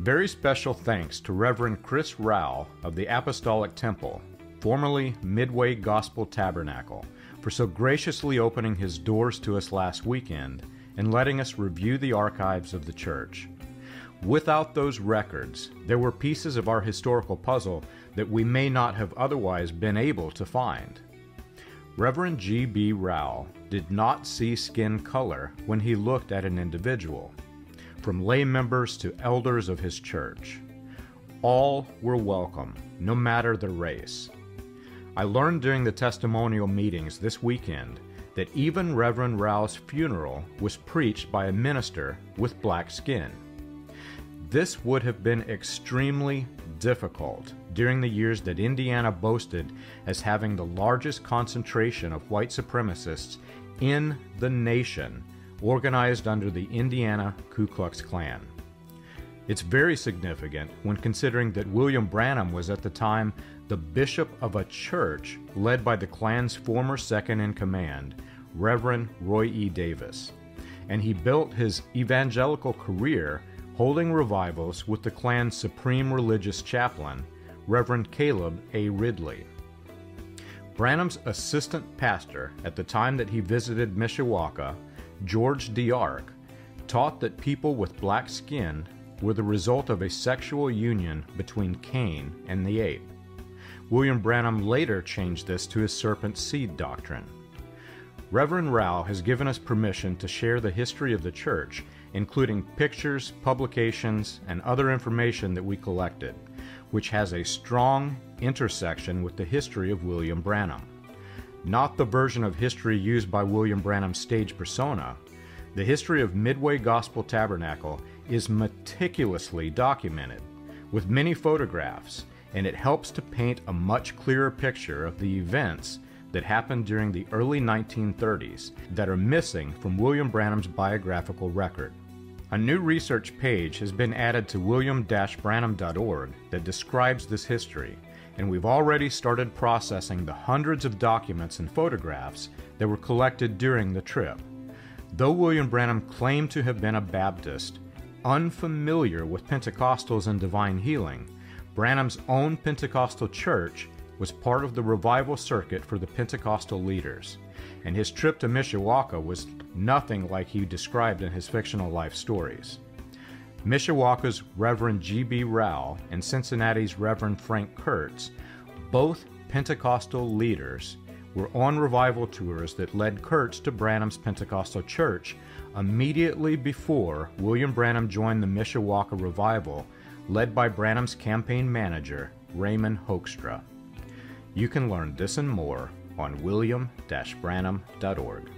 Very special thanks to Reverend Chris Rowe of the Apostolic Temple, formerly Midway Gospel Tabernacle, for so graciously opening his doors to us last weekend and letting us review the archives of the church. Without those records, there were pieces of our historical puzzle that we may not have otherwise been able to find. Reverend G.B. Rowe did not see skin color when he looked at an individual, from lay members to elders of his church. All were welcome, no matter the race. I learned during the testimonial meetings this weekend that even Reverend Rowe's funeral was preached by a minister with black skin. This would have been extremely difficult during the years that Indiana boasted as having the largest concentration of white supremacists in the nation, organized under the Indiana Ku Klux Klan. It's very significant when considering that William Branham was at the time the bishop of a church led by the Klan's former second in command, Reverend Roy E. Davis. And he built his evangelical career holding revivals with the Klan's supreme religious chaplain, Reverend Caleb A. Ridley. Branham's assistant pastor at the time that he visited Mishawaka, George DeArk, taught that people with black skin were the result of a sexual union between Cain and the ape. William Branham later changed this to his serpent seed doctrine. Reverend Rowe has given us permission to share the history of the church, including pictures, publications, and other information that we collected, which has a strong intersection with the history of William Branham. Not the version of history used by William Branham's stage persona, the history of Midway Gospel Tabernacle is meticulously documented, with many photographs, and it helps to paint a much clearer picture of the events that happened during the early 1930s that are missing from William Branham's biographical record. A new research page has been added to william-branham.org that describes this history, and we've already started processing the hundreds of documents and photographs that were collected during the trip. Though William Branham claimed to have been a Baptist, unfamiliar with Pentecostals and divine healing, Branham's own Pentecostal church was part of the revival circuit for the Pentecostal leaders, and his trip to Mishawaka was nothing like he described in his fictional life stories. Mishawaka's Reverend G.B. Rowe and Cincinnati's Reverend Frank Kurtz, both Pentecostal leaders, were on revival tours that led Kurtz to Branham's Pentecostal Church immediately before William Branham joined the Mishawaka revival, led by Branham's campaign manager, Raymond Hoekstra. You can learn this and more on william-branham.org.